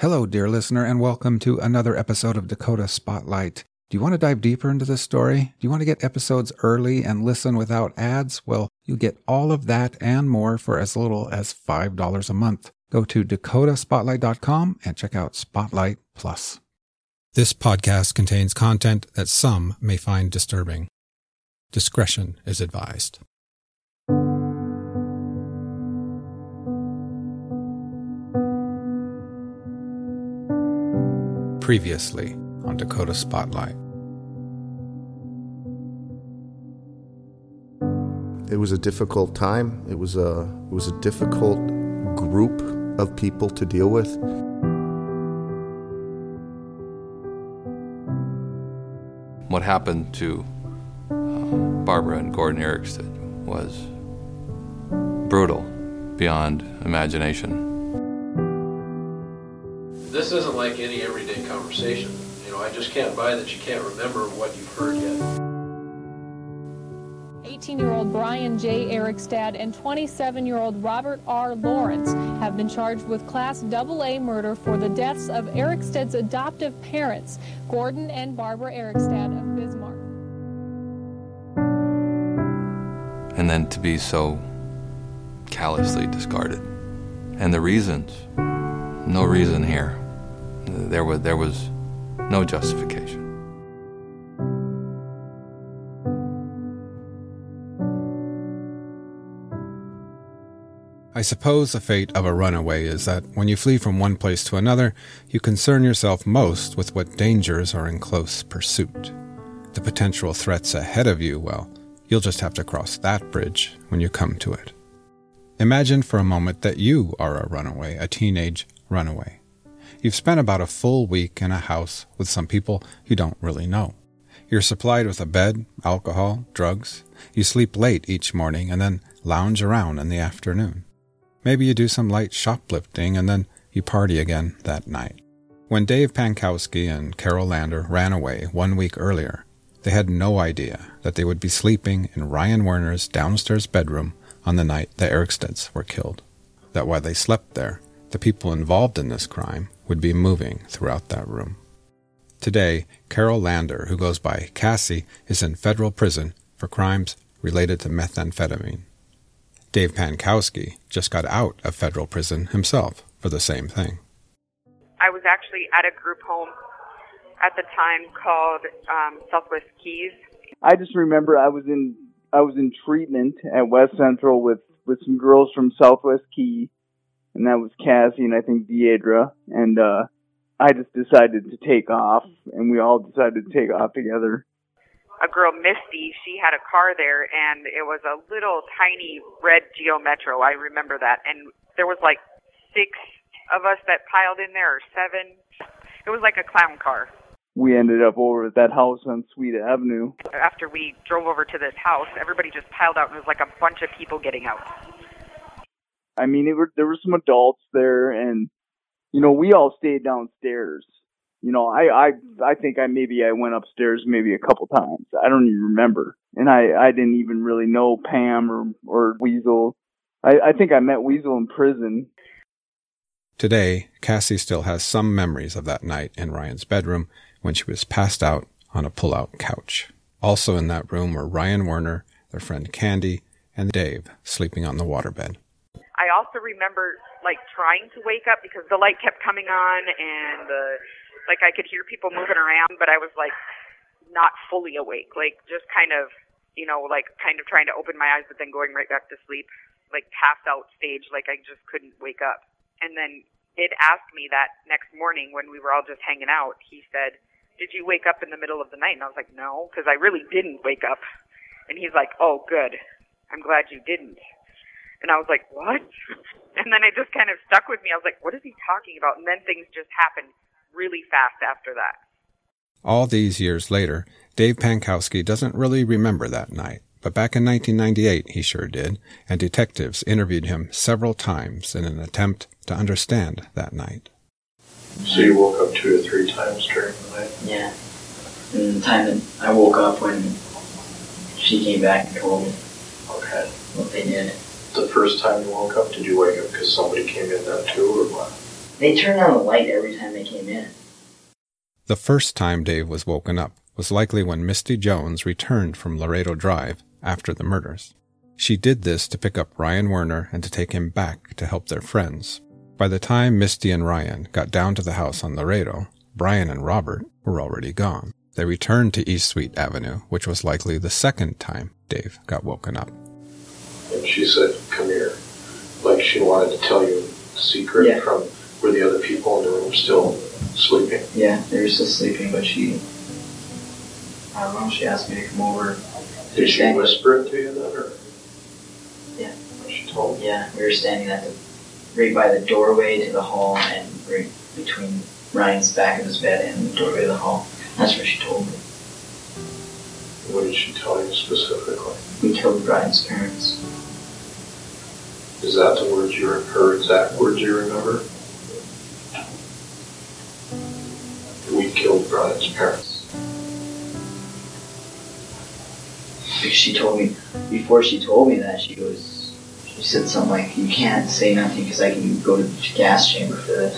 Hello, dear listener, and welcome to another episode of Dakota Spotlight. Do you want to dive deeper into this story? Do you want to get episodes early and listen without ads? Well, you get all of that and more for as little as $5 a month. Go to dakotaspotlight.com and check out Spotlight Plus. This podcast contains content that some may find disturbing. Discretion is advised. Previously on Dakota Spotlight. It was a difficult time. It was a it was a difficult group of people to deal with. What happened to uh, Barbara and Gordon Erickson was brutal beyond imagination. This isn't like any everyday conversation. You know, I just can't buy that you can't remember what you've heard yet. 18-year-old Brian J. Erikstad and 27-year-old Robert R. Lawrence have been charged with Class AA murder for the deaths of Erikstad's adoptive parents, Gordon and Barbara Erikstad of Bismarck. And then to be so callously discarded. And the reasons, no reason here. There was, there was no justification. I suppose the fate of a runaway is that when you flee from one place to another, you concern yourself most with what dangers are in close pursuit. The potential threats ahead of you, well, you'll just have to cross that bridge when you come to it. Imagine for a moment that you are a runaway, a teenage runaway. You've spent about a full week in a house with some people you don't really know. You're supplied with a bed, alcohol, drugs. You sleep late each morning and then lounge around in the afternoon. Maybe you do some light shoplifting and then you party again that night. When Dave Pankowski and Carol Lander ran away one week earlier, they had no idea that they would be sleeping in Ryan Werner's downstairs bedroom on the night the Erikstads were killed. That while they slept there, the people involved in this crime would be moving throughout that room. Today, Carol Lander, who goes by Cassie, is in federal prison for crimes related to methamphetamine. Dave Pankowski just got out of federal prison himself for the same thing. I was actually at a group home at the time called um, Southwest Keys. I just remember I was in I was in treatment at West Central with with some girls from Southwest Key, and that was Cassie and I think Deidre, and uh, I just decided to take off, and we all decided to take off together a girl Misty, she had a car there and it was a little tiny red Geo Metro. I remember that. And there was like six of us that piled in there or seven. It was like a clown car. We ended up over at that house on Sweet Avenue. After we drove over to this house, everybody just piled out and it was like a bunch of people getting out. I mean, were, there were some adults there and you know, we all stayed downstairs you know, I, I, I think I maybe I went upstairs maybe a couple times. I don't even remember. And I, I didn't even really know Pam or, or Weasel. I, I think I met Weasel in prison. Today, Cassie still has some memories of that night in Ryan's bedroom when she was passed out on a pull-out couch. Also in that room were Ryan Werner, their friend Candy, and Dave sleeping on the waterbed. I also remember like trying to wake up because the light kept coming on and the like I could hear people moving around, but I was like not fully awake, like just kind of, you know, like kind of trying to open my eyes, but then going right back to sleep, like passed out stage, like I just couldn't wake up. And then it asked me that next morning when we were all just hanging out. He said, "Did you wake up in the middle of the night?" And I was like, "No," because I really didn't wake up. And he's like, "Oh, good. I'm glad you didn't." And I was like, "What?" And then it just kind of stuck with me. I was like, "What is he talking about?" And then things just happened really fast after that. All these years later, Dave Pankowski doesn't really remember that night, but back in 1998 he sure did, and detectives interviewed him several times in an attempt to understand that night. So you woke up two or three times during the night? Yeah. And the time that I woke up when she came back and told me Okay. what they did. The first time you woke up, did you wake up because somebody came in that too, or what? They turned on the light every time they came in. The first time Dave was woken up was likely when Misty Jones returned from Laredo Drive after the murders. She did this to pick up Ryan Werner and to take him back to help their friends. By the time Misty and Ryan got down to the house on Laredo, Brian and Robert were already gone. They returned to East Sweet Avenue, which was likely the second time Dave got woken up. And she said, come here. Like she wanted to tell you a secret Yeah. from were the other people in the room still sleeping? Yeah, they were still sleeping, but she. I don't know, she asked me to come over. Did she Standing- whisper it to you then, or? Yeah. She told me. Yeah, we were standing at the. right by the doorway to the hall and right between Ryan's back of his bed and the doorway of the hall. That's what she told me. What did she tell you specifically? We killed Ryan's parents. Is that the words you, her exact words you remember? We killed Brian's parents. She told me, before she told me that, she goes, she said something like, you can't say nothing because I can go to the gas chamber for this.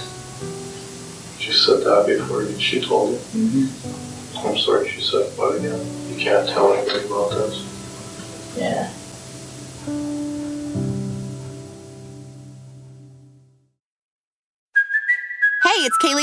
She said that before she told you. Mm-hmm. I'm sorry, she said what again? Can't tell anybody about this. Yeah.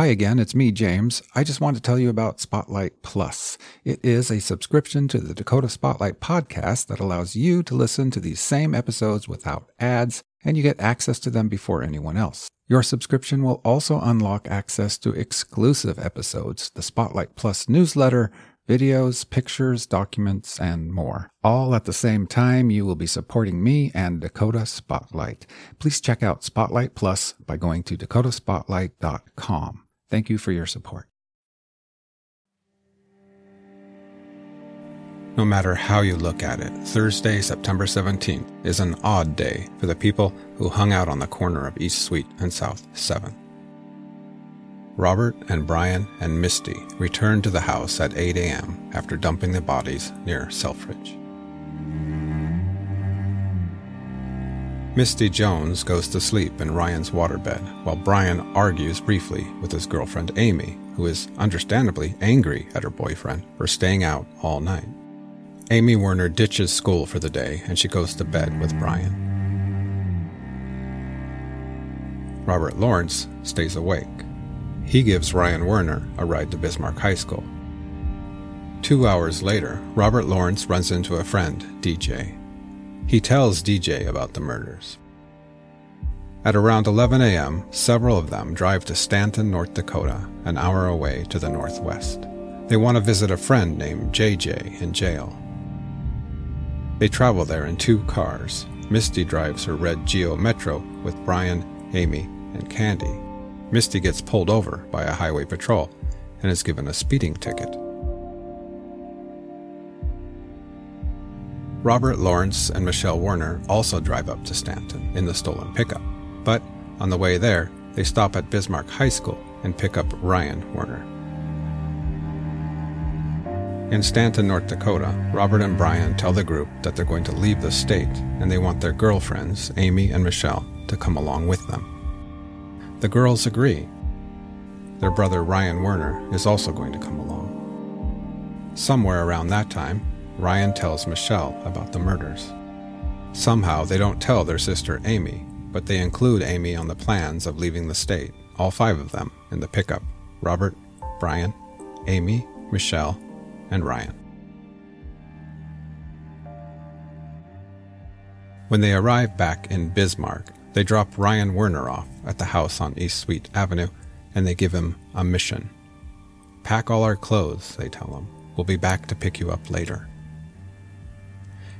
Hi again, it's me, James. I just want to tell you about Spotlight Plus. It is a subscription to the Dakota Spotlight podcast that allows you to listen to these same episodes without ads, and you get access to them before anyone else. Your subscription will also unlock access to exclusive episodes, the Spotlight Plus newsletter, videos, pictures, documents, and more. All at the same time, you will be supporting me and Dakota Spotlight. Please check out Spotlight Plus by going to dakotaspotlight.com. Thank you for your support. No matter how you look at it, Thursday, September 17th is an odd day for the people who hung out on the corner of East Sweet and South 7. Robert and Brian and Misty returned to the house at 8 a.m. after dumping the bodies near Selfridge. Misty Jones goes to sleep in Ryan's waterbed while Brian argues briefly with his girlfriend Amy, who is understandably angry at her boyfriend for staying out all night. Amy Werner ditches school for the day and she goes to bed with Brian. Robert Lawrence stays awake. He gives Ryan Werner a ride to Bismarck High School. Two hours later, Robert Lawrence runs into a friend, DJ. He tells DJ about the murders. At around 11 a.m., several of them drive to Stanton, North Dakota, an hour away to the northwest. They want to visit a friend named JJ in jail. They travel there in two cars. Misty drives her red Geo Metro with Brian, Amy, and Candy. Misty gets pulled over by a highway patrol and is given a speeding ticket. Robert Lawrence and Michelle Werner also drive up to Stanton in the stolen pickup, but on the way there, they stop at Bismarck High School and pick up Ryan Werner. In Stanton, North Dakota, Robert and Brian tell the group that they're going to leave the state and they want their girlfriends, Amy and Michelle, to come along with them. The girls agree. Their brother Ryan Werner is also going to come along. Somewhere around that time, Ryan tells Michelle about the murders. Somehow they don't tell their sister Amy, but they include Amy on the plans of leaving the state, all five of them, in the pickup Robert, Brian, Amy, Michelle, and Ryan. When they arrive back in Bismarck, they drop Ryan Werner off at the house on East Sweet Avenue and they give him a mission. Pack all our clothes, they tell him. We'll be back to pick you up later.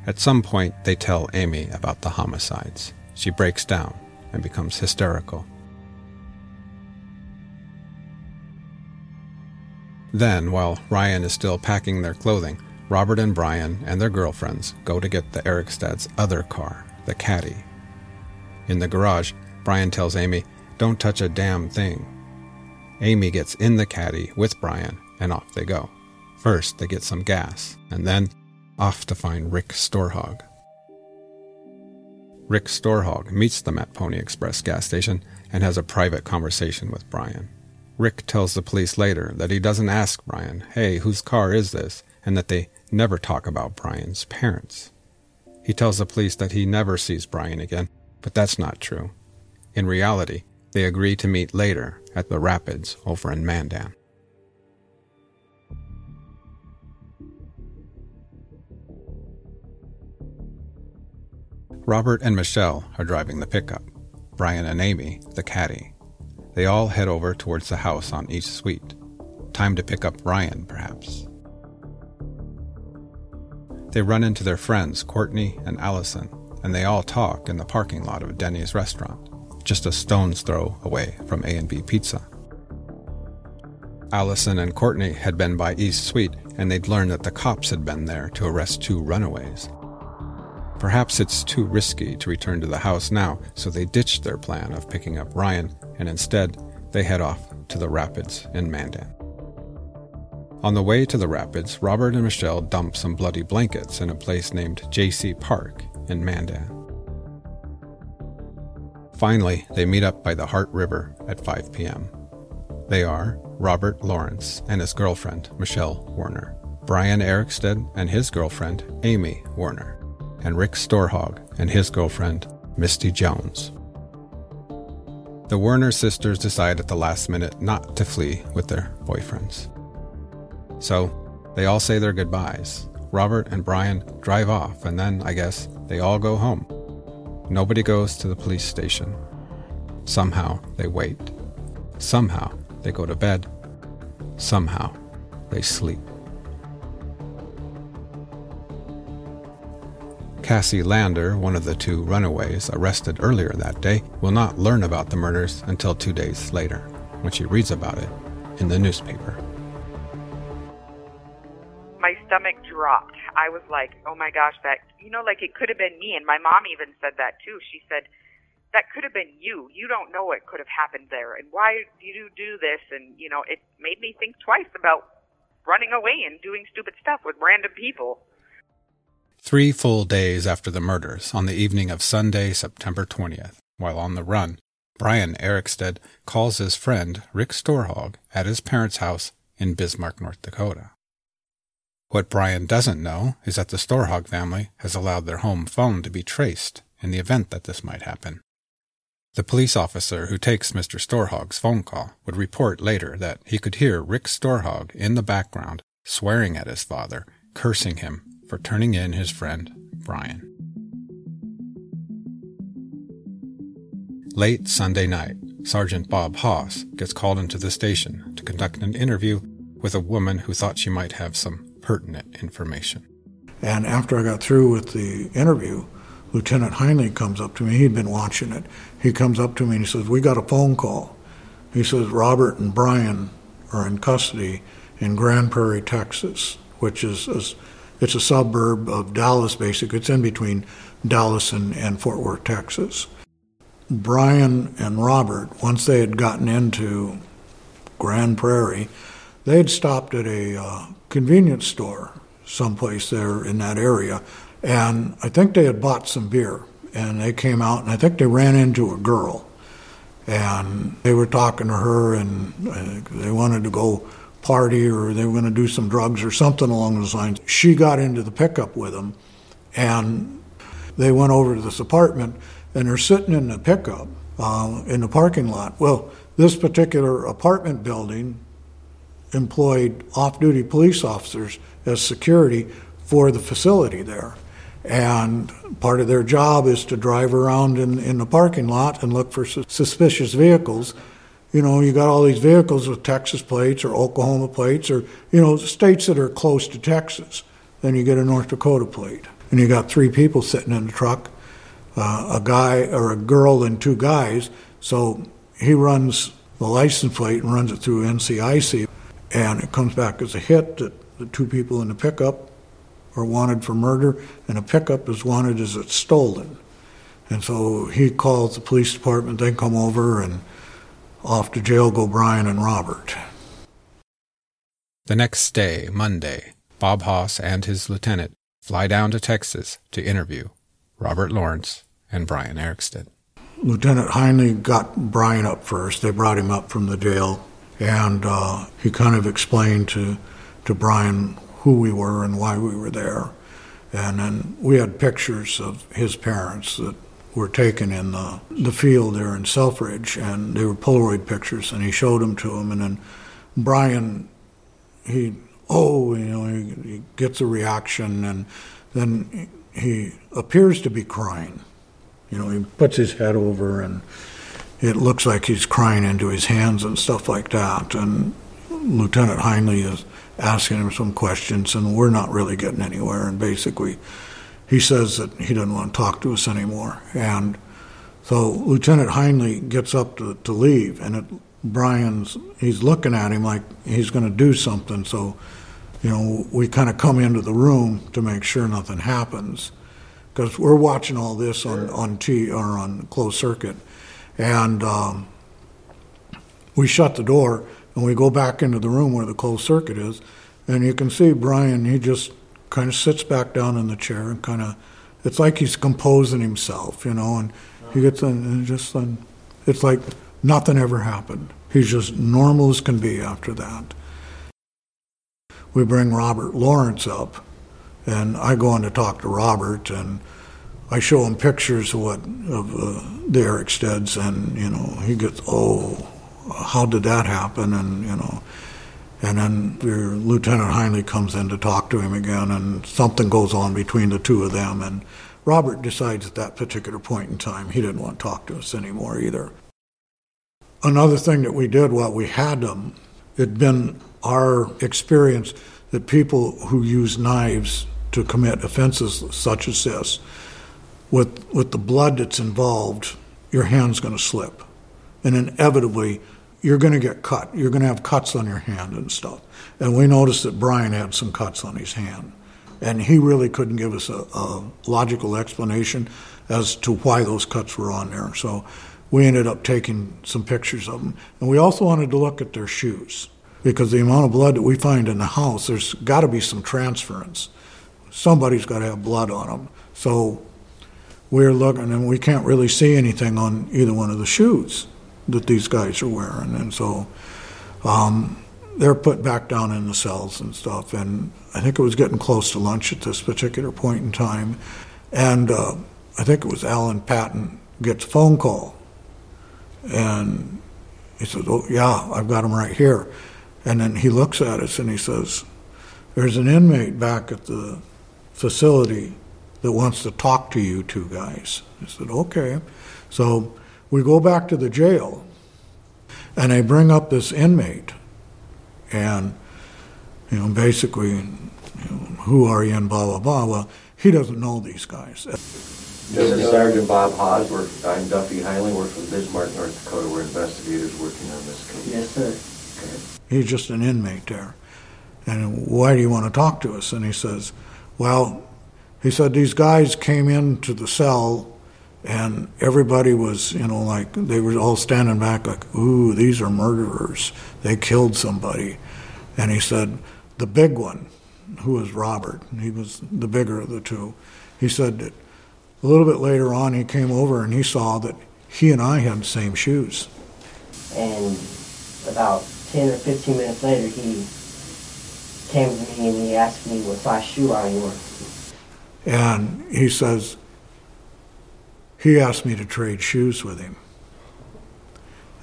At some point, they tell Amy about the homicides. She breaks down and becomes hysterical. Then, while Ryan is still packing their clothing, Robert and Brian and their girlfriends go to get the Erikstad's other car, the Caddy. In the garage, Brian tells Amy, Don't touch a damn thing. Amy gets in the Caddy with Brian, and off they go. First, they get some gas, and then off to find Rick Storhog. Rick Storhog meets them at Pony Express gas station and has a private conversation with Brian. Rick tells the police later that he doesn't ask Brian, hey, whose car is this? and that they never talk about Brian's parents. He tells the police that he never sees Brian again, but that's not true. In reality, they agree to meet later at the rapids over in Mandan. Robert and Michelle are driving the pickup, Brian and Amy, the caddy. They all head over towards the house on East Sweet. Time to pick up Ryan, perhaps. They run into their friends, Courtney and Allison, and they all talk in the parking lot of Denny's restaurant, just a stone's throw away from A&B Pizza. Allison and Courtney had been by East Sweet, and they'd learned that the cops had been there to arrest two runaways. Perhaps it's too risky to return to the house now, so they ditched their plan of picking up Ryan, and instead, they head off to the rapids in Mandan. On the way to the rapids, Robert and Michelle dump some bloody blankets in a place named J.C. Park in Mandan. Finally, they meet up by the Heart River at 5 p.m. They are Robert Lawrence and his girlfriend, Michelle Werner, Brian Erikstad and his girlfriend, Amy Werner, and Rick Storhog and his girlfriend, Misty Jones. The Werner sisters decide at the last minute not to flee with their boyfriends. So they all say their goodbyes. Robert and Brian drive off, and then, I guess, they all go home. Nobody goes to the police station. Somehow they wait. Somehow they go to bed. Somehow they sleep. Cassie Lander, one of the two runaways arrested earlier that day, will not learn about the murders until two days later, when she reads about it in the newspaper my stomach dropped. I was like, oh my gosh, that, you know, like it could have been me. And my mom even said that too. She said, that could have been you. You don't know what could have happened there. And why do you do this? And, you know, it made me think twice about running away and doing stupid stuff with random people. Three full days after the murders, on the evening of Sunday, September 20th, while on the run, Brian Erikstad calls his friend Rick Storhog at his parents' house in Bismarck, North Dakota. What Brian doesn't know is that the Storhog family has allowed their home phone to be traced in the event that this might happen. The police officer who takes Mr. Storhog's phone call would report later that he could hear Rick Storhog in the background swearing at his father, cursing him for turning in his friend Brian. Late Sunday night, Sergeant Bob Haas gets called into the station to conduct an interview with a woman who thought she might have some pertinent information. And after I got through with the interview, Lieutenant Heinley comes up to me. He'd been watching it. He comes up to me and he says, We got a phone call. He says, Robert and Brian are in custody in Grand Prairie, Texas, which is, is it's a suburb of Dallas, basically. It's in between Dallas and, and Fort Worth, Texas. Brian and Robert, once they had gotten into Grand Prairie, they had stopped at a uh, convenience store someplace there in that area, and I think they had bought some beer. And they came out, and I think they ran into a girl, and they were talking to her, and uh, they wanted to go party or they were going to do some drugs or something along those lines. She got into the pickup with them, and they went over to this apartment, and they're sitting in the pickup uh, in the parking lot. Well, this particular apartment building employed off duty police officers as security for the facility there. And part of their job is to drive around in, in the parking lot and look for su- suspicious vehicles. You know, you got all these vehicles with Texas plates or Oklahoma plates or, you know, states that are close to Texas. Then you get a North Dakota plate. And you got three people sitting in the truck uh, a guy or a girl and two guys. So he runs the license plate and runs it through NCIC and it comes back as a hit that the two people in the pickup are wanted for murder, and a pickup is wanted as it's stolen. And so he calls the police department, they come over, and off to jail go Brian and Robert. The next day, Monday, Bob Haas and his lieutenant fly down to Texas to interview Robert Lawrence and Brian Erikstad. Lieutenant Heinley got Brian up first. They brought him up from the jail, and uh, he kind of explained to, to Brian who we were and why we were there. And then we had pictures of his parents that were taken in the, the field there in Selfridge, and they were Polaroid pictures, and he showed them to him. And then Brian, he, oh, you know, he, he gets a reaction, and then he appears to be crying. You know, he puts his head over, and it looks like he's crying into his hands and stuff like that. And Lieutenant Heinley is asking him some questions, and we're not really getting anywhere. And basically, he says that he doesn't want to talk to us anymore. And so Lieutenant Heinley gets up to, to leave, and it, Brian's he's looking at him like he's going to do something. So, you know, we kind of come into the room to make sure nothing happens because we're watching all this on on T or on closed circuit, and um, we shut the door and we go back into the room where the closed circuit is, and you can see Brian. He just kind of sits back down in the chair and kind of, it's like he's composing himself, you know, and he gets in and just, and it's like nothing ever happened. He's just normal as can be after that. We bring Robert Lawrence up, and I go on to talk to Robert, and I show him pictures of what of uh, the Erikstads, and you know he gets, oh, how did that happen, and you know, and then your Lieutenant Heinley comes in to talk to him again, and something goes on between the two of them. And Robert decides at that particular point in time he didn't want to talk to us anymore either. Another thing that we did while we had them, it'd been our experience that people who use knives to commit offenses such as this, with, with the blood that's involved, your hand's going to slip. And inevitably, you're going to get cut. You're going to have cuts on your hand and stuff. And we noticed that Brian had some cuts on his hand. And he really couldn't give us a, a logical explanation as to why those cuts were on there. So we ended up taking some pictures of them. And we also wanted to look at their shoes because the amount of blood that we find in the house, there's got to be some transference. Somebody's got to have blood on them. So we're looking, and we can't really see anything on either one of the shoes that these guys are wearing. And so um, they're put back down in the cells and stuff. And I think it was getting close to lunch at this particular point in time. And uh, I think it was Alan Patton gets a phone call. And he says, Oh, yeah, I've got him right here. And then he looks at us and he says, There's an inmate back at the facility that wants to talk to you two guys. I said, Okay. So we go back to the jail and they bring up this inmate and you know basically you know, who are you and blah blah blah well he doesn't know these guys This is Sergeant Bob Haas. We're, I'm Duffy Heinley. We're from Bismarck, North Dakota. We're investigators working on this case. Yes, sir. Okay. he's just an inmate there and why do you want to talk to us and he says well he said these guys came into the cell and everybody was, you know, like they were all standing back, like, "Ooh, these are murderers. They killed somebody." And he said, "The big one, who was Robert, he was the bigger of the two." He said that a little bit later on, he came over and he saw that he and I had the same shoes. And about 10 or 15 minutes later, he came to me and he asked me what size shoe I wore. And he says, he asked me to trade shoes with him.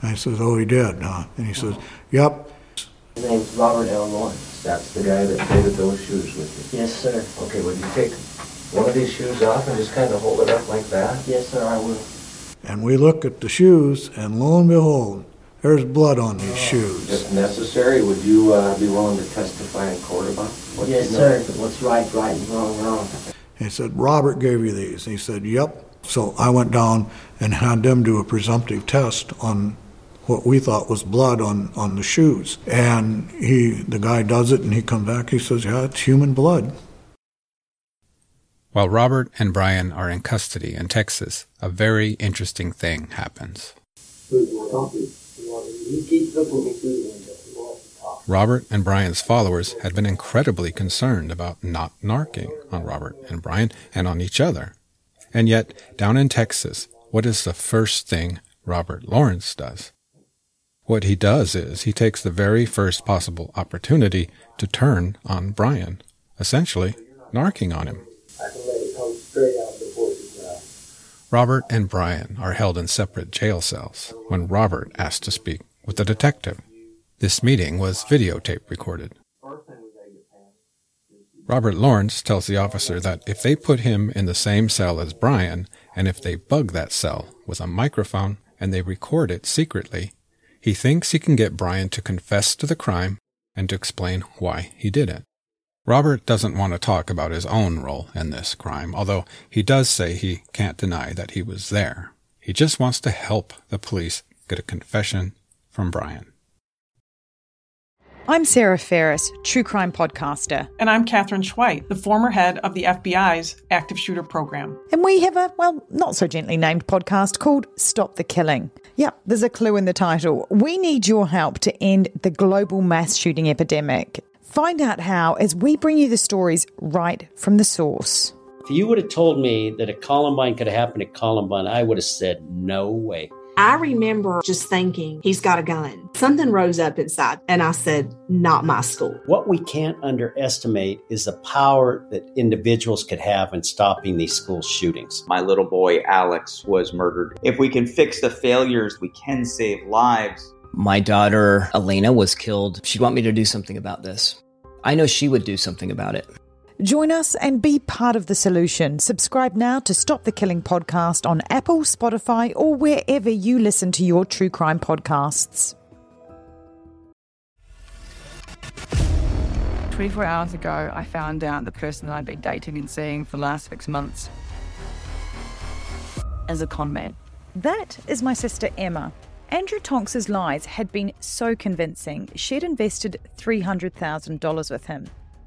And I says, Oh, he did, huh? And he says, Yep. His name's Robert L. Lawrence. That's the guy that traded those shoes with you. Yes, sir. Okay, would you take one of these shoes off and just kind of hold it up like that? Yes, sir, I will. And we look at the shoes, and lo and behold, there's blood on these shoes. If necessary, would you uh, be willing to testify in court about what Yes, you know? sir. What's right, right, and wrong, wrong. He said, Robert gave you these. He said, Yep. So I went down and had them do a presumptive test on what we thought was blood on, on the shoes. And he, the guy does it and he comes back, he says, yeah, it's human blood. While Robert and Brian are in custody in Texas, a very interesting thing happens. Robert and Brian's followers had been incredibly concerned about not narking on Robert and Brian and on each other. And yet, down in Texas, what is the first thing Robert Lawrence does? What he does is he takes the very first possible opportunity to turn on Brian, essentially narking on him. Robert and Brian are held in separate jail cells when Robert asks to speak with the detective. This meeting was videotape recorded. Robert Lawrence tells the officer that if they put him in the same cell as Brian, and if they bug that cell with a microphone and they record it secretly, he thinks he can get Brian to confess to the crime and to explain why he did it. Robert doesn't want to talk about his own role in this crime, although he does say he can't deny that he was there. He just wants to help the police get a confession from Brian. I'm Sarah Ferris, true crime podcaster. And I'm Katherine Schweit, the former head of the FBI's active shooter program. And we have a, well, not so gently named podcast called Stop the Killing. Yep, there's a clue in the title. We need your help to end the global mass shooting epidemic. Find out how as we bring you the stories right from the source. If you would have told me that a Columbine could have happened at Columbine, I would have said, no way. I remember just thinking, he's got a gun. Something rose up inside, and I said, not my school. What we can't underestimate is the power that individuals could have in stopping these school shootings. My little boy, Alex, was murdered. If we can fix the failures, we can save lives. My daughter, Elena, was killed. She'd want me to do something about this. I know she would do something about it. Join us and be part of the solution. Subscribe now to Stop the Killing podcast on Apple, Spotify, or wherever you listen to your true crime podcasts. 24 hours ago, I found out the person that I'd been dating and seeing for the last six months as a con man. That is my sister Emma. Andrew Tonks's lies had been so convincing, she'd invested $300,000 with him.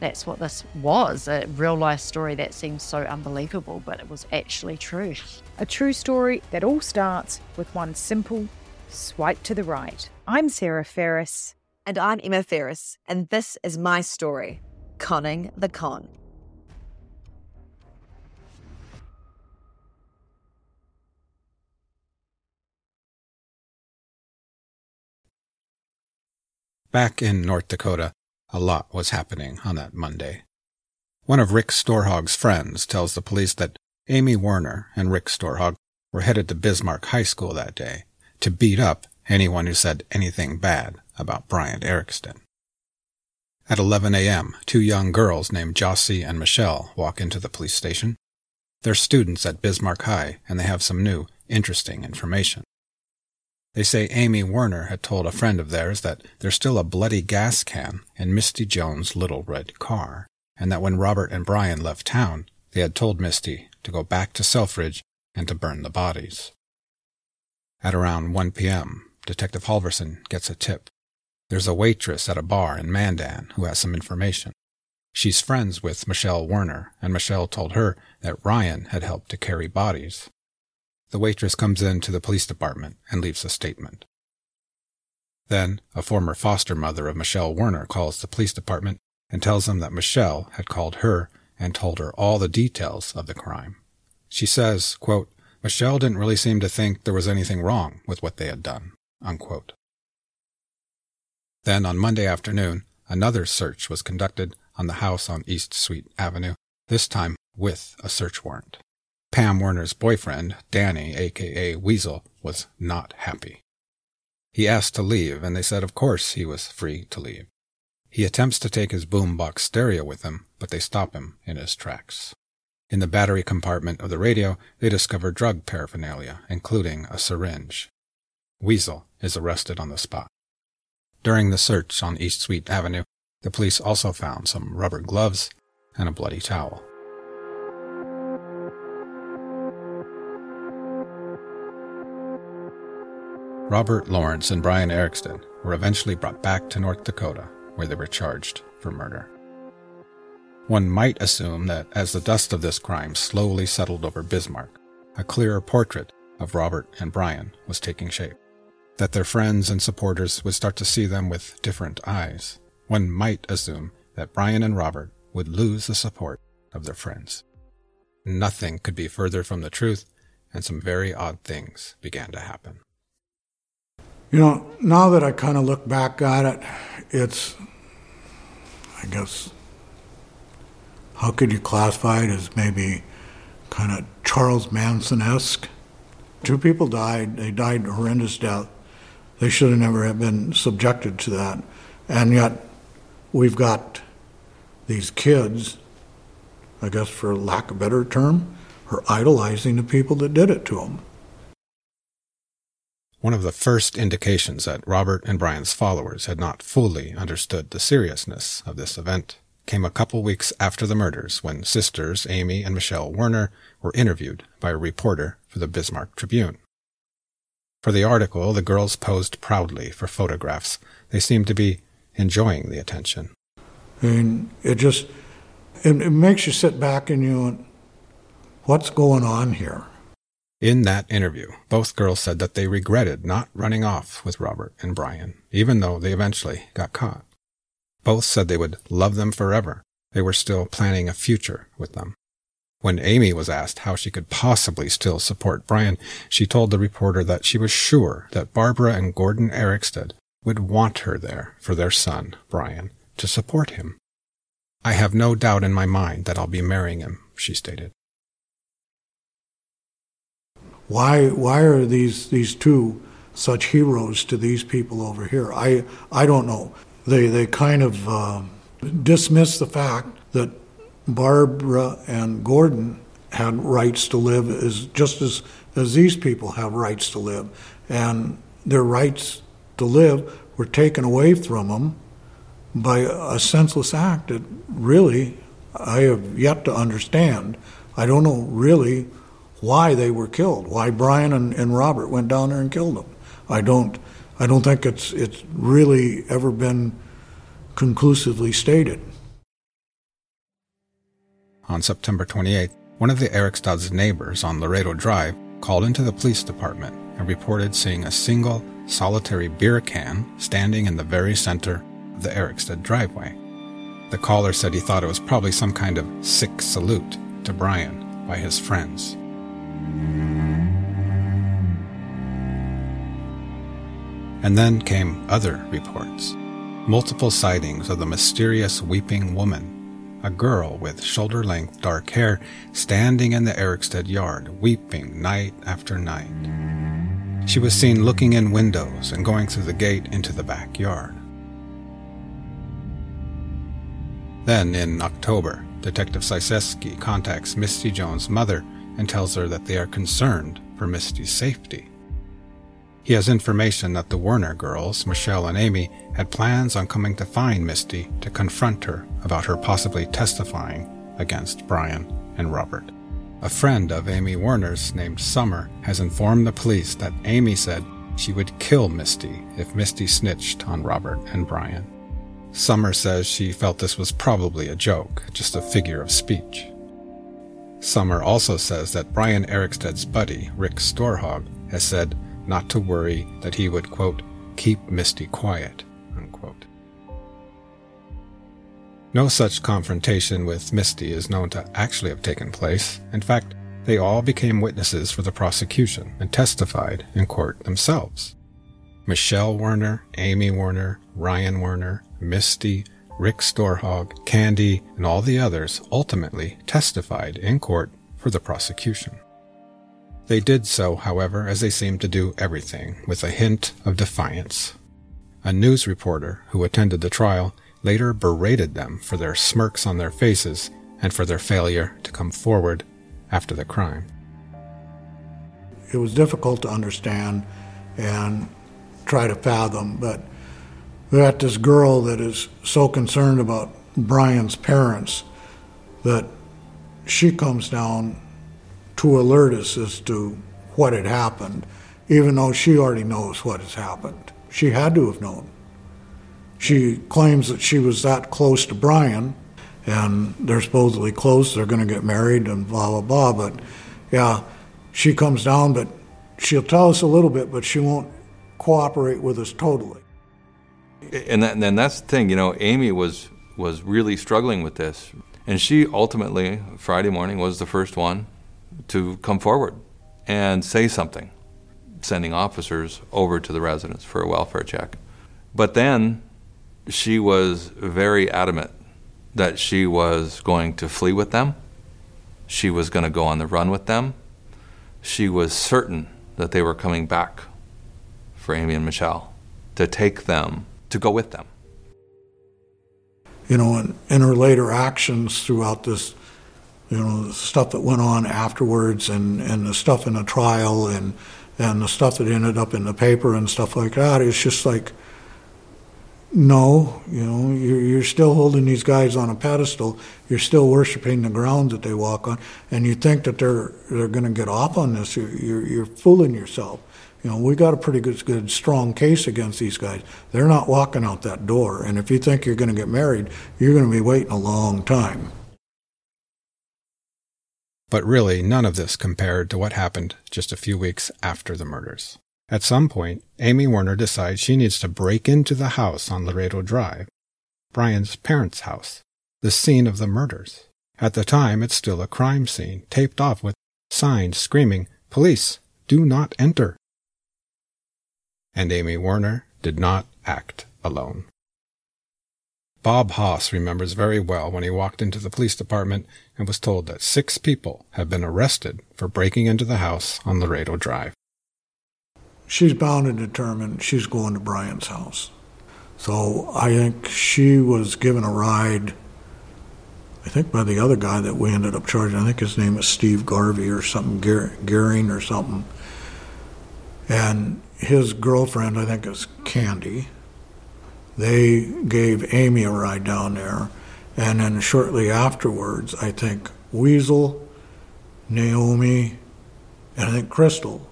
That's what this was a real life story that seems so unbelievable, but it was actually true. A true story that all starts with one simple swipe to the right. I'm Sarah Ferris. And I'm Emma Ferris, and this is my story Conning the Con. Back in North Dakota, a lot was happening on that Monday. One of Rick Storhog's friends tells the police that Amy Werner and Rick Storhog were headed to Bismarck High School that day to beat up anyone who said anything bad about Bryant Erickson. At 11 a.m., two young girls named Jossie and Michelle walk into the police station. They're students at Bismarck High, and they have some new, interesting information. They say Amy Werner had told a friend of theirs that there's still a bloody gas can in Misty Jones' little red car, and that when Robert and Brian left town, they had told Misty to go back to Selfridge and to burn the bodies. At around 1 p.m., Detective Halvorson gets a tip. There's a waitress at a bar in Mandan who has some information. She's friends with Michelle Werner, and Michelle told her that Ryan had helped to carry bodies the waitress comes in to the police department and leaves a statement. Then, a former foster mother of Michelle Werner calls the police department and tells them that Michelle had called her and told her all the details of the crime. She says, quote, Michelle didn't really seem to think there was anything wrong with what they had done. Unquote. Then on Monday afternoon, another search was conducted on the house on East Sweet Avenue, this time with a search warrant. Pam Werner's boyfriend, Danny, aka Weasel, was not happy. He asked to leave, and they said of course he was free to leave. He attempts to take his boombox stereo with him, but they stop him in his tracks. In the battery compartment of the radio, they discover drug paraphernalia, including a syringe. Weasel is arrested on the spot. During the search on East Sweet Avenue, the police also found some rubber gloves and a bloody towel. Robert Lawrence and Brian Erickson were eventually brought back to North Dakota, where they were charged for murder. One might assume that as the dust of this crime slowly settled over Bismarck, a clearer portrait of Robert and Brian was taking shape. That their friends and supporters would start to see them with different eyes. One might assume that Brian and Robert would lose the support of their friends. Nothing could be further from the truth, and some very odd things began to happen. You know, now that I kind of look back at it, it's, I guess, how could you classify it as maybe kind of Charles Manson esque? Two people died. They died a horrendous death. They should have never have been subjected to that. And yet, we've got these kids, I guess for lack of a better term, are idolizing the people that did it to them. One of the first indications that Robert and Brian's followers had not fully understood the seriousness of this event came a couple weeks after the murders when sisters Amy and Michelle Werner were interviewed by a reporter for the Bismarck Tribune. For the article, the girls posed proudly for photographs. They seemed to be enjoying the attention. And it just it, it makes you sit back and you what's going on here? In that interview, both girls said that they regretted not running off with Robert and Brian, even though they eventually got caught. Both said they would love them forever. They were still planning a future with them. When Amy was asked how she could possibly still support Brian, she told the reporter that she was sure that Barbara and Gordon Erikstad would want her there for their son, Brian, to support him. I have no doubt in my mind that I'll be marrying him, she stated. Why why are these these two such heroes to these people over here? I I don't know. They they kind of uh, dismiss the fact that Barbara and Gordon had rights to live as just as as these people have rights to live, and their rights to live were taken away from them by a senseless act that really I have yet to understand. I don't know really why they were killed, why Brian and, and Robert went down there and killed them. I don't I don't think it's it's really ever been conclusively stated. On September 28th, one of the Erikstad's neighbors on Laredo Drive called into the police department and reported seeing a single solitary beer can standing in the very center of the Erickstad driveway. The caller said he thought it was probably some kind of sick salute to Brian by his friends. And then came other reports. Multiple sightings of the mysterious weeping woman, a girl with shoulder length dark hair standing in the Erikstad yard, weeping night after night. She was seen looking in windows and going through the gate into the backyard. Then, in October, Detective Syseski contacts Misty Jones' mother and tells her that they are concerned for Misty's safety. He has information that the Werner girls, Michelle and Amy, had plans on coming to find Misty to confront her about her possibly testifying against Brian and Robert. A friend of Amy Werner's named Summer has informed the police that Amy said she would kill Misty if Misty snitched on Robert and Brian. Summer says she felt this was probably a joke, just a figure of speech. Summer also says that Brian Erikstad's buddy, Rick Storhog, has said not to worry that he would, quote, keep Misty quiet, unquote. No such confrontation with Misty is known to actually have taken place. In fact, they all became witnesses for the prosecution and testified in court themselves. Michelle Werner, Amy Werner, Ryan Werner, Misty, Rick Storhog, Candy, and all the others ultimately testified in court for the prosecution. They did so, however, as they seemed to do everything, with a hint of defiance. A news reporter who attended the trial later berated them for their smirks on their faces and for their failure to come forward after the crime. It was difficult to understand and try to fathom, but we got this girl that is so concerned about Brian's parents that she comes down to alert us as to what had happened, even though she already knows what has happened. She had to have known. She claims that she was that close to Brian, and they're supposedly close, they're going to get married, and blah, blah, blah. But yeah, she comes down, but she'll tell us a little bit, but she won't cooperate with us totally. And, that, that's the thing, you know, Amy was, was really struggling with this. And she ultimately, Friday morning, was the first one to come forward and say something, sending officers over to the residence for a welfare check. But then she was very adamant that she was going to flee with them. She was going to go on the run with them. She was certain that they were coming back for Amy and Michelle to take them, to go with them. You know, and in her later actions throughout this, you know, the stuff that went on afterwards and, and the stuff in the trial and, and the stuff that ended up in the paper and stuff like that, it's just like, no, you know, you're, you're still holding these guys on a pedestal. You're still worshiping the ground that they walk on, and you think that they're they're going to get off on this. You're, you're, you're fooling yourself. You know, we got a pretty good, good, strong case against these guys. They're not walking out that door, and if you think you're going to get married, you're going to be waiting a long time. But really, none of this compared to what happened just a few weeks after the murders. At some point, Amy Werner decides she needs to break into the house on Laredo Drive, Brian's parents' house, the scene of the murders. At the time, it's still a crime scene, taped off with signs screaming, Police, do not enter. And Amy Werner did not act alone. Bob Haas remembers very well when he walked into the police department and was told that six people had been arrested for breaking into the house on Laredo Drive she's bound and determined she's going to Brian's house. So I think she was given a ride, I think by the other guy that we ended up charging. I think his name is Steve Garvey or something, Gearing or something. And his girlfriend, I think, is Candy. They gave Amy a ride down there. And then shortly afterwards, I think Weasel, Naomi, and I think Crystal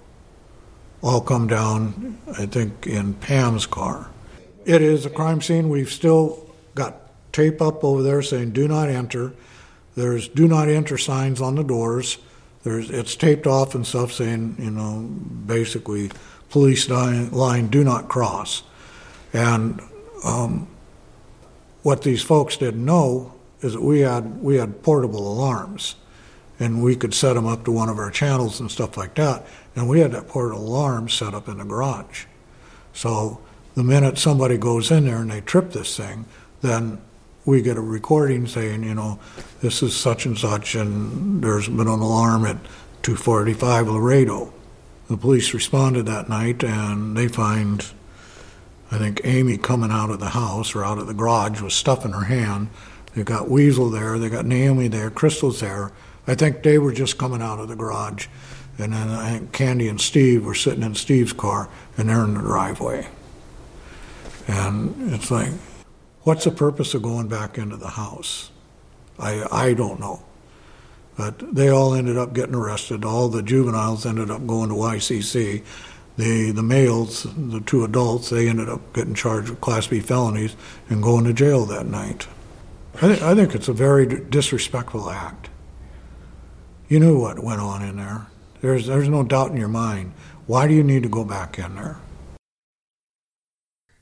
all come down, I think, in Pam's car. It is a crime scene. We've still got tape up over there saying do not enter. There's do not enter signs on the doors. There's it's taped off and stuff saying, you know, basically police line, do not cross. And um, what these folks didn't know is that we had we had portable alarms, and we could set them up to one of our channels and stuff like that. And we had that portable alarm set up in the garage. So the minute somebody goes in there and they trip this thing, then we get a recording saying, you know, this is such and such, and there's been an alarm at 245 Laredo. The police responded that night and they find, I think, Amy coming out of the house or out of the garage with stuff in her hand. They've got Weasel there, they got Naomi there, Crystal's there. I think they were just coming out of the garage. And then I think Candy and Steve were sitting in Steve's car, and they're in the driveway. And it's like, what's the purpose of going back into the house? I, I don't know. But they all ended up getting arrested. All the juveniles ended up going to YCC. The, the males, the two adults, they ended up getting charged with Class B felonies and going to jail that night. I, th- I think it's a very disrespectful act. You knew what went on in there. There's, there's no doubt in your mind. Why do you need to go back in there?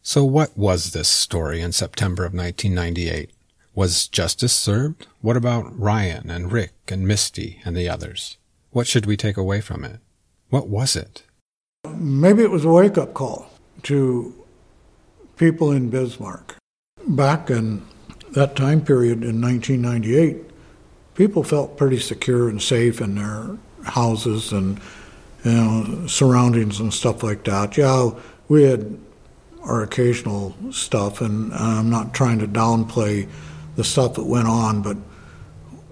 So, what was this story in September of 1998? Was justice served? What about Ryan and Rick and Misty and the others? What should we take away from it? What was it? Maybe it was a wake up call to people in Bismarck. Back in that time period in 1998, people felt pretty secure and safe in their houses and you know surroundings and stuff like that. Yeah, we had our occasional stuff, and I'm not trying to downplay the stuff that went on, but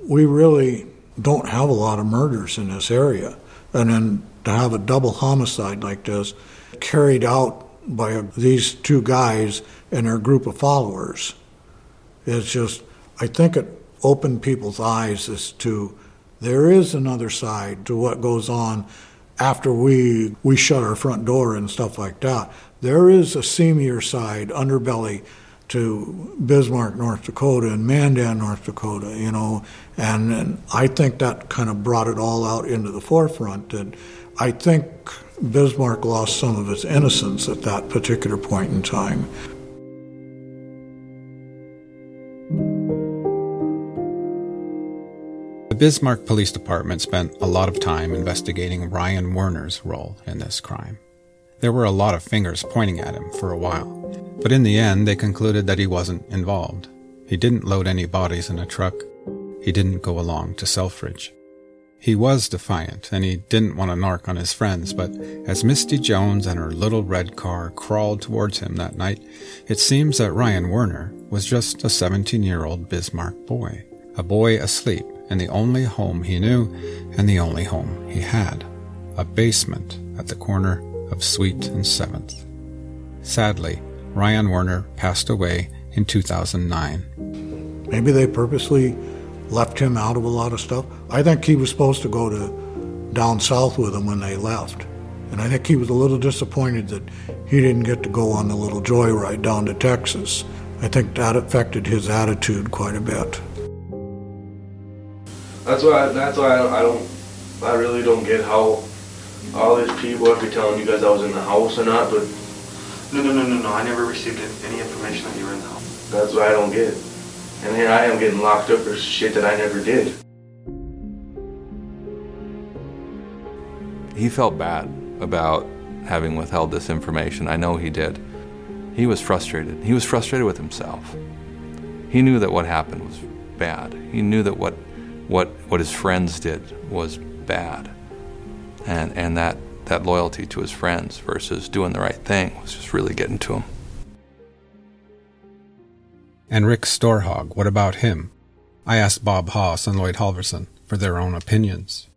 we really don't have a lot of murders in this area. And then to have a double homicide like this carried out by these two guys and their group of followers is just, I think it opened people's eyes as to there is another side to what goes on after we we shut our front door and stuff like that. There is a seamier side, underbelly to Bismarck, North Dakota, and Mandan, North Dakota, you know, and, and I think that kind of brought it all out into the forefront. And I think Bismarck lost some of its innocence at that particular point in time. The Bismarck Police Department spent a lot of time investigating Ryan Werner's role in this crime. There were a lot of fingers pointing at him for a while, but in the end they concluded that he wasn't involved. He didn't load any bodies in a truck. He didn't go along to Selfridge. He was defiant, and he didn't want to narc on his friends, but as Misty Jones and her little red car crawled towards him that night, it seems that Ryan Werner was just a 17 year old Bismarck boy, a boy asleep in the only home he knew and the only home he had a basement at the corner of Sweet and 7th. Sadly, Ryan Werner passed away in 2009. Maybe they purposely left him out of a lot of stuff. I think he was supposed to go to down south with them when they left. And I think he was a little disappointed that he didn't get to go on the little joyride down to Texas. I think that affected his attitude quite a bit. That's why. That's why I don't, I don't. I really don't get how all these people have be telling you guys I was in the house or not. But No, no, no, no, no. I never received any information that you were in the house. that's why I don't get it. And here I am getting locked up for shit that I never did. He felt bad about having withheld this information. I know he did. He was frustrated. He was frustrated with himself. He knew that what happened was bad. He knew that what what what his friends did was bad. And and that that loyalty to his friends versus doing the right thing was just really getting to him. And Rick Storhog, what about him? I asked Bob Haas and Lloyd Halvorson for their own opinions.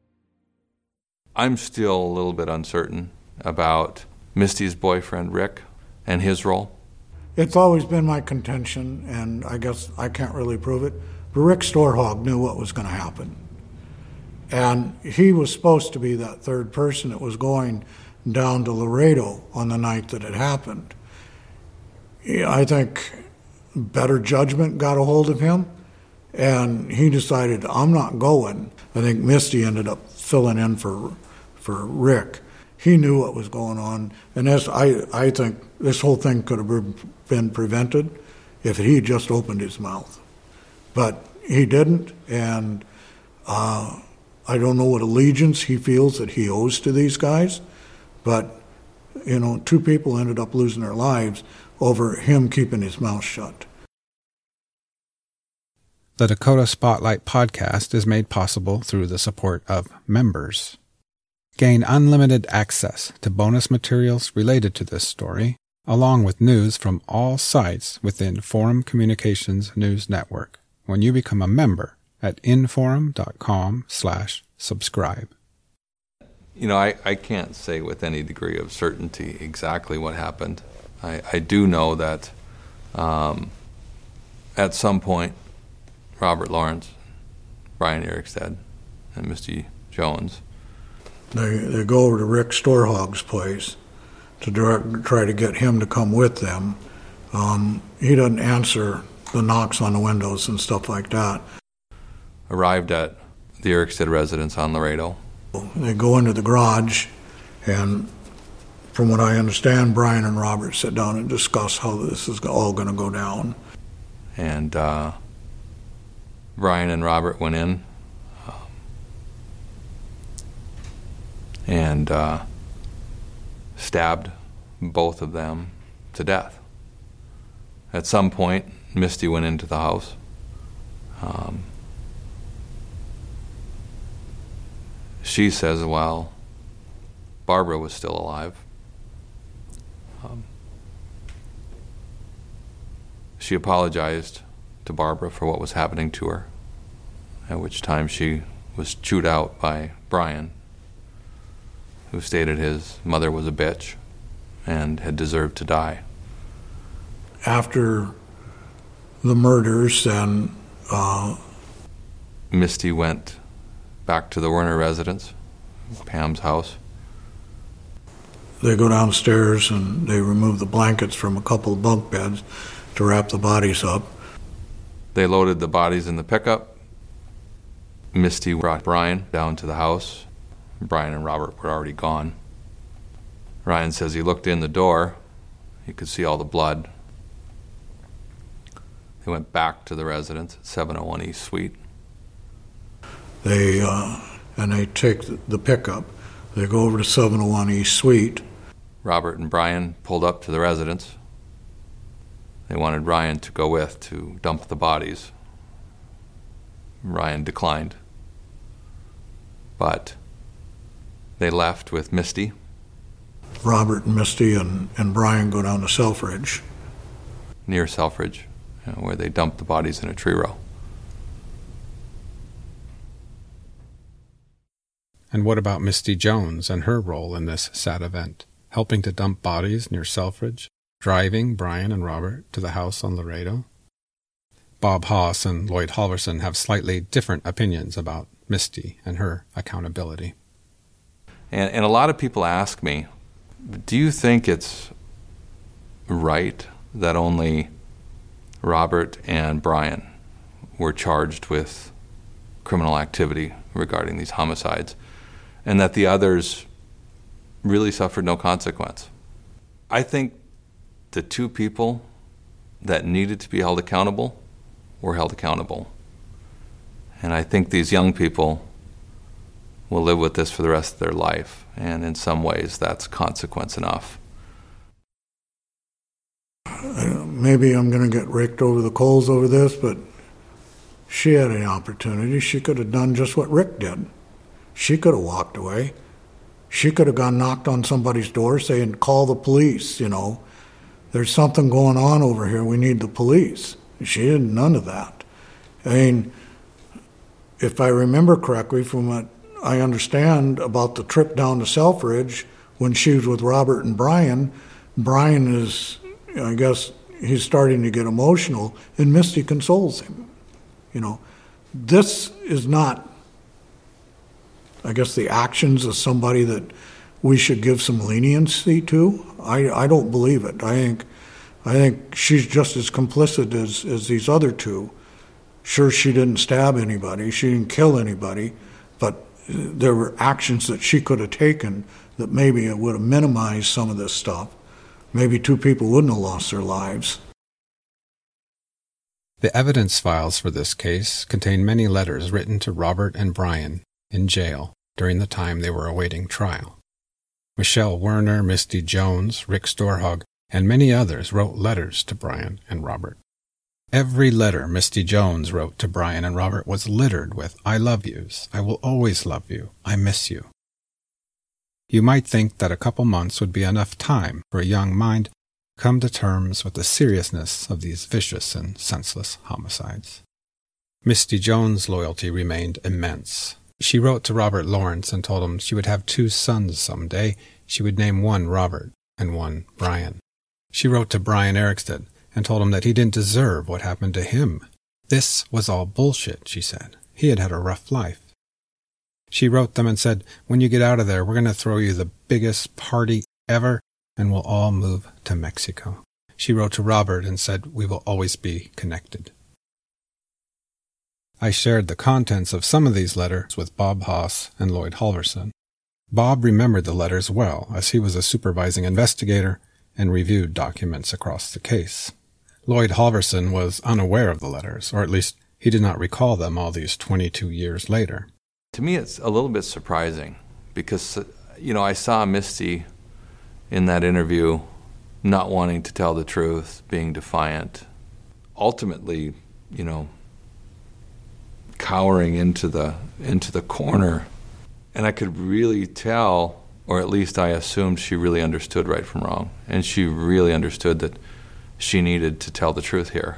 I'm still a little bit uncertain about Misty's boyfriend Rick and his role. It's always been my contention, and I guess I can't really prove it, but Rick Storhog knew what was going to happen. And he was supposed to be that third person that was going down to Laredo on the night that it happened. I think better judgment got a hold of him, and he decided, I'm not going. I think Misty ended up filling in for, for Rick. He knew what was going on, and this, I, I think this whole thing could have been prevented if he just opened his mouth. But he didn't, and uh, I don't know what allegiance he feels that he owes to these guys, but you know, two people ended up losing their lives over him keeping his mouth shut. The Dakota Spotlight podcast is made possible through the support of members. Gain unlimited access to bonus materials related to this story, along with news from all sites within Forum Communications News Network when you become a member at inforum.com slash subscribe. You know, I, I can't say with any degree of certainty exactly what happened. I, I do know that um, at some point, Robert Lawrence, Brian Erikstad, and Misty Jones. They, they go over to Rick Storhog's place to direct, try to get him to come with them. Um, he doesn't answer the knocks on the windows and stuff like that. Arrived at the Erikstad residence on Laredo. They go into the garage, and from what I understand, Brian and Robert sit down and discuss how this is all going to go down. And uh, Brian and Robert went in um, and uh, stabbed both of them to death. At some point, Misty went into the house. Um, she says, well, Barbara was still alive. Um, she apologized to Barbara for what was happening to her, at which time she was chewed out by Brian, who stated his mother was a bitch and had deserved to die. After the murders, then uh, Misty went back to the Werner residence, Pam's house. they go downstairs and they remove the blankets from a couple of bunk beds to wrap the bodies up. They loaded the bodies in the pickup. Misty brought Brian down to the house. Brian and Robert were already gone. Ryan says he looked in the door. He could see all the blood. They went back to the residence at 701 East Sweet. They uh, and they take the, pickup. They go over to 701 East Sweet. Robert and Brian pulled up to the residence. They wanted Ryan to go with to dump the bodies. Ryan declined. But they left with Misty. Robert and Misty and, and Brian go down to Selfridge. near Selfridge, you know, where they dumped the bodies in a tree row. And what about Misty Jones and her role in this sad event? Helping to dump bodies near Selfridge? Driving Brian and Robert to the house on Laredo? Bob Haas and Lloyd Halvorson have slightly different opinions about Misty and her accountability. And, and a lot of people ask me, do you think it's right that only Robert and Brian were charged with criminal activity regarding these homicides and that the others really suffered no consequence? I think the two people that needed to be held accountable were held accountable. And I think these young people will live with this for the rest of their life. And in some ways, that's consequence enough. Maybe I'm going to get raked over the coals over this, but she had an opportunity. She could have done just what Rick did. She could have walked away. She could have gone knocked on somebody's door saying, call the police, you know. There's something going on over here. We need the police. She did none of that. I mean, if I remember correctly from what I understand about the trip down to Selfridge when she was with Robert and Brian, Brian is, I guess, he's starting to get emotional, and Misty consoles him. You know, this is not, I guess, the actions of somebody that we should give some leniency to. I, I don't believe it. I think, I think she's just as complicit as, as these other two. Sure, she didn't stab anybody, she didn't kill anybody, but there were actions that she could have taken that maybe it would have minimized some of this stuff. Maybe two people wouldn't have lost their lives. The evidence files for this case contain many letters written to Robert and Brian in jail during the time they were awaiting trial. Michelle Werner, Misty Jones, Rick Storhog, and many others wrote letters to Brian and Robert. Every letter Misty Jones wrote to Brian and Robert was littered with I love yous, I will always love you, I miss you. You might think that a couple months would be enough time for a young mind to come to terms with the seriousness of these vicious and senseless homicides. Misty Jones' loyalty remained immense. She wrote to Robert Lawrence and told him she would have two sons some day. She would name one Robert and one Brian. She wrote to Brian Erikstad and told him that he didn't deserve what happened to him. This was all bullshit, she said. He had had a rough life. She wrote them and said, When you get out of there, we're going to throw you the biggest party ever, and we'll all move to Mexico. She wrote to Robert and said, We will always be connected. I shared the contents of some of these letters with Bob Haas and Lloyd Halvorson. Bob remembered the letters well, as he was a supervising investigator and reviewed documents across the case. Lloyd Halvorson was unaware of the letters, or at least he did not recall them all these 22 years later. To me, it's a little bit surprising because, uh, you know, I saw Misty in that interview not wanting to tell the truth, being defiant, ultimately, you know, cowering into the into the corner. And I could really tell, or at least I assumed she really understood right from wrong. And she really understood that she needed to tell the truth here.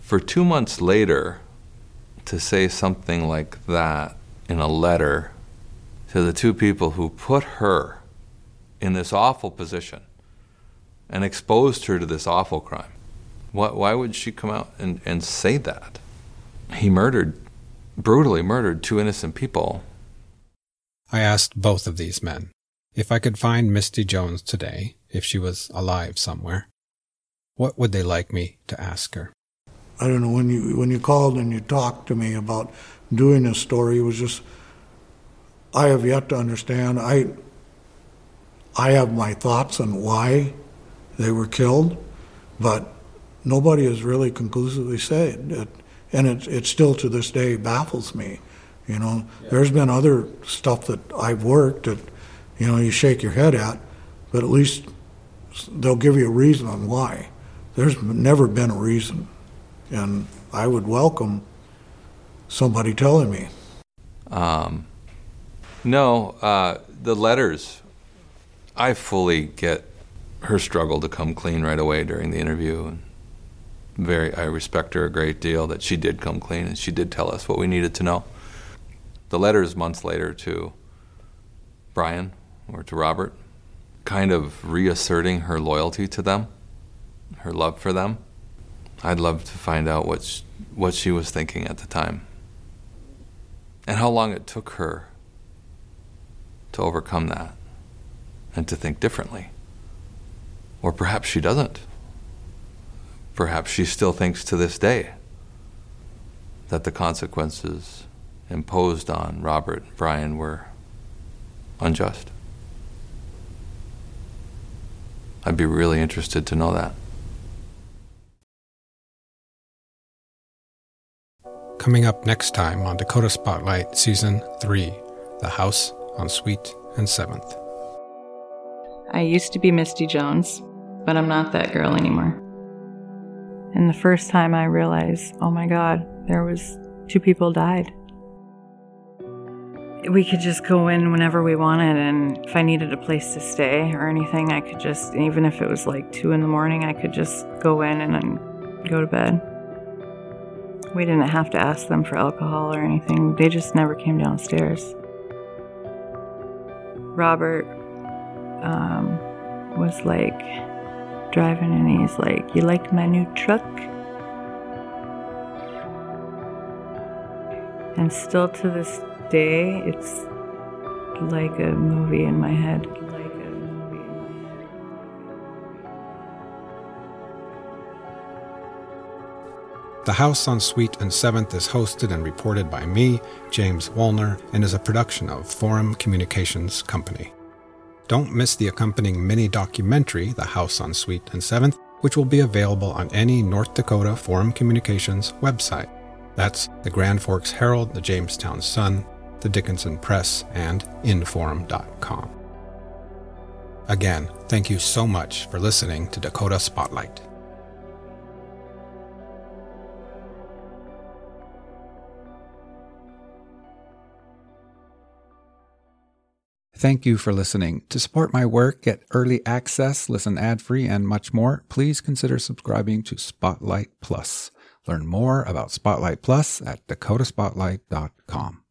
For two months later, to say something like that in a letter to the two people who put her in this awful position and exposed her to this awful crime. Why, why would she come out and, and say that? He murdered, brutally murdered two innocent people. I asked both of these men if I could find Misty Jones today, if she was alive somewhere. What would they like me to ask her? I don't know when you when you called and you talked to me about doing this story. It was just I have yet to understand. I I have my thoughts on why they were killed, but nobody has really conclusively said it, and it it still to this day baffles me. You know, yeah. there's been other stuff that I've worked that you know you shake your head at, but at least they'll give you a reason on why. There's never been a reason, and I would welcome somebody telling me. Um, no, uh, the letters. I fully get her struggle to come clean right away during the interview, and very I respect her a great deal that she did come clean and she did tell us what we needed to know. The letters months later to Brian or to Robert, kind of reasserting her loyalty to them, her love for them. I'd love to find out what she, what she was thinking at the time and how long it took her to overcome that and to think differently. Or perhaps she doesn't. Perhaps she still thinks to this day that the consequences imposed on Robert and Brian were unjust. I'd be really interested to know that. Coming up next time on Dakota Spotlight Season 3 The House on Sweet and 7th. I used to be Misty Jones, but I'm not that girl anymore. And the first time I realized, oh my God, there was two people died. We could just go in whenever we wanted, and if I needed a place to stay or anything, I could just, even if it was like two in the morning, I could just go in and then go to bed. We didn't have to ask them for alcohol or anything, they just never came downstairs. Robert um, was like driving and he's like, You like my new truck? And still to this day, it's like a movie in my head. The House on Sweet and 7th is hosted and reported by me, James Wolner, and is a production of Forum Communications Company. Don't miss the accompanying mini documentary, The House on Sweet and 7th, which will be available on any North Dakota Forum Communications website. That's the Grand Forks Herald, the Jamestown Sun, the Dickinson Press, and inforum.com. Again, thank you so much for listening to Dakota Spotlight. Thank you for listening. To support my work, get early access, listen ad free, and much more, please consider subscribing to Spotlight Plus. Learn more about Spotlight Plus at dakotaspotlight.com.